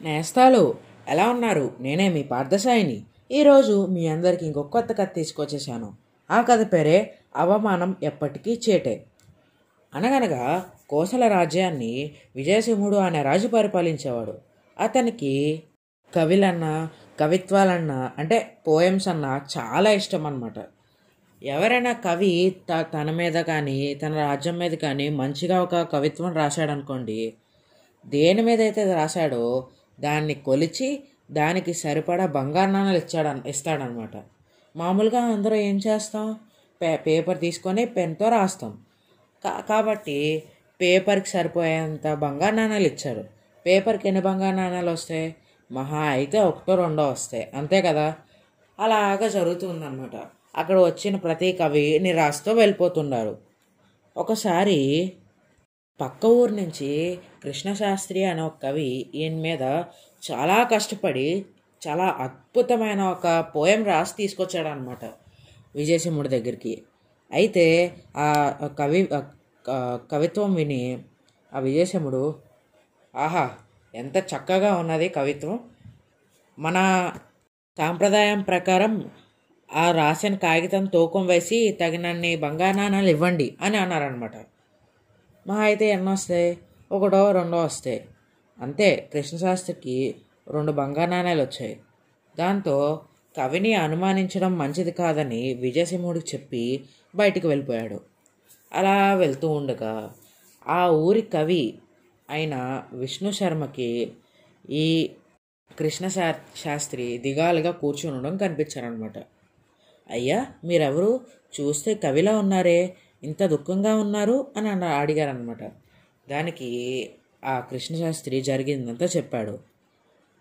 నేస్తాలు. ఎలా ఉన్నారు? నేనే మీ పార్థసాయిని. ఈరోజు మీ అందరికీ ఇంకొక కొత్త కథ తీసుకొచ్చేసాను ఆ కథ పేరే అవమానం ఎప్పటికీ చేటే. అనగనగా కోసల రాజ్యాన్ని విజయసింహుడు అనే రాజు పరిపాలించేవాడు. అతనికి కవిలన్నా కవిత్వాలన్నా అంటే పోయమ్స్ అన్నా చాలా ఇష్టం అన్నమాట ఎవరైనా కవి త తన మీద కానీ తన రాజ్యం మీద కానీ మంచిగా ఒక కవిత్వం రాశాడనుకోండి దేని మీద అయితే రాశాడో దాన్ని కొలిచి దానికి సరిపడా బంగారు నాణాలు ఇచ్చాడ ఇస్తాడనమాట మామూలుగా అందరూ ఏం చేస్తాం? పే పేపర్ తీసుకొని పెన్తో రాస్తాం. కా కాబట్టి పేపర్కి సరిపోయేంత బంగారు నాణాలు ఇచ్చారు పేపర్కి ఎన్ని బంగారు నాణాలు వస్తాయి? మహా అయితే ఒకటో రెండో వస్తాయి. అంతే కదా? అలాగా జరుగుతుందన్నమాట. అక్కడ వచ్చిన ప్రతి కవి నిరాశతో వెళ్ళిపోతున్నారు ఒకసారి పక్క ఊరు నుంచి కృష్ణశాస్త్రి అనే ఒక కవి ఈయన మీద చాలా కష్టపడి చాలా అద్భుతమైన ఒక పోయం రాసి తీసుకొచ్చాడు అనమాట విజయసింహుడి దగ్గరికి. అయితే ఆ కవి కవిత్వం విని ఆ విజయసింహుడు ఆహా ఎంత చక్కగా ఉన్నది కవిత్వం. మన సాంప్రదాయం ప్రకారం ఆ రాసిన కాగితం తూకం వేసి తగినన్ని బంగారు నాణాలు ఇవ్వండి అని అన్నారనమాట మా అయితే ఎన్నో వస్తాయి? ఒకటో రెండో వస్తాయి. అంతే కృష్ణశాస్త్రికి రెండు బంగారు నాణ్యాలు వచ్చాయి. దాంతో కవిని అనుమానించడం మంచిది కాదని విజయసింహుడికి చెప్పి బయటికి వెళ్ళిపోయాడు. అలా వెళ్తూ ఉండగా ఆ ఊరి కవి అయిన విష్ణు శర్మకి ఈ కృష్ణ శా- శాస్త్రి దిగాలుగా కూర్చుని ఉండడం కనిపించారనమాట అయ్యా మీరెవరు? చూస్తే కవిలా ఉన్నారే. ఇంత దుఃఖంగా ఉన్నారు అని అన్న అడిగారనమాట దానికి ఆ కృష్ణశాస్త్రి జరిగిందంతా చెప్పాడు.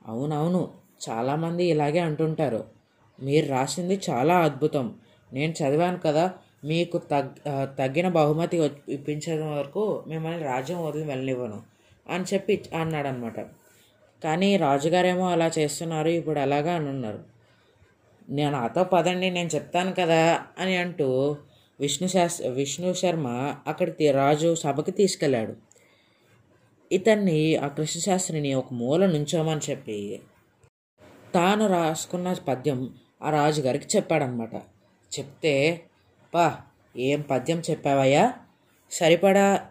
అవునవును చాలామంది ఇలాగే అంటుంటారు. మీరు రాసింది చాలా అద్భుతం. నేను చదివాను కదా మీకు తగ్ తగ్గిన బహుమతి ఇప్పించడం వరకు మిమ్మల్ని రాజ్యం వదిలి వెళ్ళనివ్వను అని చెప్పి అన్నాడనమాట కానీ రాజుగారేమో అలా చేస్తున్నారు ఇప్పుడు అలాగా అని ఉన్నారు నేను నాతో పదండి నేను చెప్తాను కదా అని అంటూ విష్ణు శాస్ విష్ణు శర్మ అక్కడికి రాజు సభకి తీసుకెళ్ళాడు. ఇతన్ని ఆ కృష్ణశాస్త్రిని ఒక మూల నుంచోమని చెప్పి తాను రాసుకున్న పద్యం ఆ రాజుగారికి చెప్పాడనమాట. చెప్తే పా ఏం పద్యం చెప్పావయ్యా? సరిపడా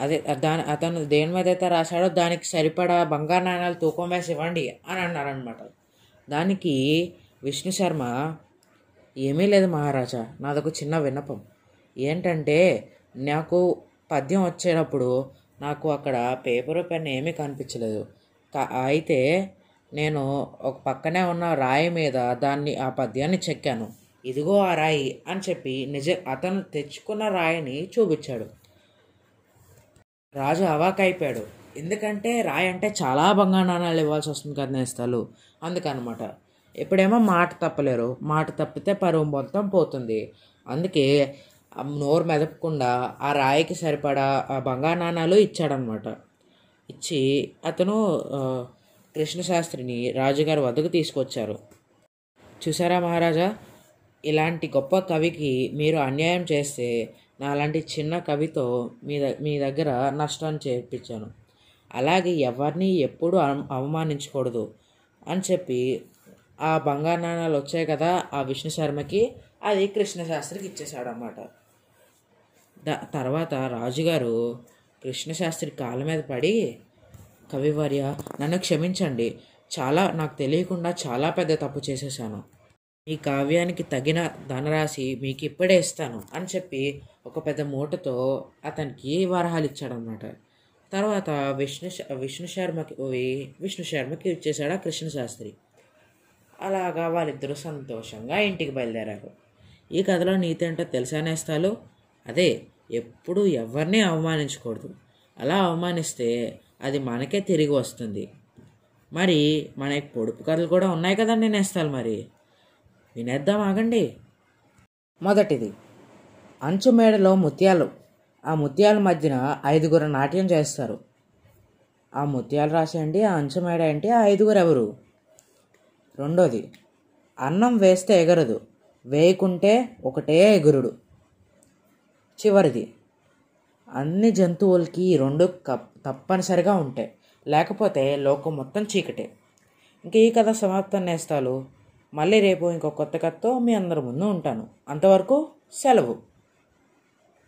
అదే దాని అతను దేని మీద అయితే రాశాడో దానికి సరిపడా బంగారు నాణాలు తూకం వేసి ఇవ్వండి అని అన్నారనమాట. దానికి విష్ణు శర్మ ఏమీ లేదు మహారాజా. నాదొక చిన్న విన్నపం. ఏంటంటే నాకు పద్యం వచ్చేటప్పుడు నాకు అక్కడ పేపర్ పెన్ ఏమీ కనిపించలేదు. అయితే నేను ఒక పక్కనే ఉన్న రాయి మీద దాన్ని ఆ పద్యాన్ని చెక్కాను. ఇదిగో ఆ రాయి అని చెప్పి నిజ అతను తెచ్చుకున్న రాయిని చూపించాడు. రాజు అవాకైపోయాడు. ఎందుకంటే రాయి అంటే చాలా బంగారు నాణాలు ఇవ్వాల్సి వస్తుంది కదా నేస్తాలు. అందుకనమాట. ఇప్పుడేమో మాట తప్పలేరు. మాట తప్పితే పరువు మొత్తం పోతుంది. అందుకే నోరు మెదపకుండా ఆ రాయికి సరిపడా ఆ బంగారు నాణాలు ఇచ్చాడనమాట ఇచ్చి అతను కృష్ణశాస్త్రిని రాజుగారి వద్దకు తీసుకొచ్చారు. చూసారా మహారాజా? ఇలాంటి గొప్ప కవికి మీరు అన్యాయం చేస్తే నాలాంటి చిన్న కవితో మీ ద మీ దగ్గర నష్టాన్ని చేర్పించాను. అలాగే ఎవరిని ఎప్పుడూ అవమానించకూడదు అని చెప్పి ఆ బంగారు నాణాలు వచ్చాయి కదా ఆ విష్ణు శర్మకి అది కృష్ణశాస్త్రికి ఇచ్చేశాడు అనమాట ద తర్వాత రాజుగారు కృష్ణశాస్త్రి కాళ్ళ మీద పడి కవివర్య నన్ను క్షమించండి. చాలా నాకు తెలియకుండా చాలా పెద్ద తప్పు చేసేసాను ఈ కావ్యానికి తగిన ధనరాశి మీకు ఇప్పుడే ఇస్తాను అని చెప్పి ఒక పెద్ద మూటతో అతనికి వరహాలు ఇచ్చాడనమాట తర్వాత విష్ణు విష్ణు శర్మకి విష్ణు శర్మకి ఇచ్చేశాడు ఆ కృష్ణశాస్త్రి. అలాగా వాళ్ళిద్దరూ సంతోషంగా ఇంటికి బయలుదేరారు. ఈ కథలో నీతి ఏంటో తెలుసా నేస్తాలు? అదే ఎప్పుడు ఎవరిని అవమానించకూడదు. అలా అవమానిస్తే అది మనకే తిరిగి వస్తుంది. మరి మనకి పొడుపు కథలు కూడా ఉన్నాయి కదండి నేస్తాలు మరి? వినేద్దాం ఆగండి. మొదటిది అంచు మేడలో ముత్యాలు. ఆ ముత్యాల మధ్యన ఐదుగురు నాట్యం చేస్తారు. ఆ ముత్యాలు రాసేయండి ఆ అంచు మేడ ఏంటి? ఆ ఐదుగురు ఎవరు? రెండోది అన్నం వేస్తే ఎగరదు వేయకుంటే ఒకటే ఎగురుడు. చివరిది అన్ని జంతువులకి ఈ రెండు కప్ తప్పనిసరిగా ఉంటాయి లేకపోతే లోకం మొత్తం చీకటే. ఇంకా ఈ కథ సమాప్తం నేస్తాలు. మళ్ళీ రేపు ఇంకో కొత్త కథతో మీ అందరి ముందు ఉంటాను. అంతవరకు సెలవు.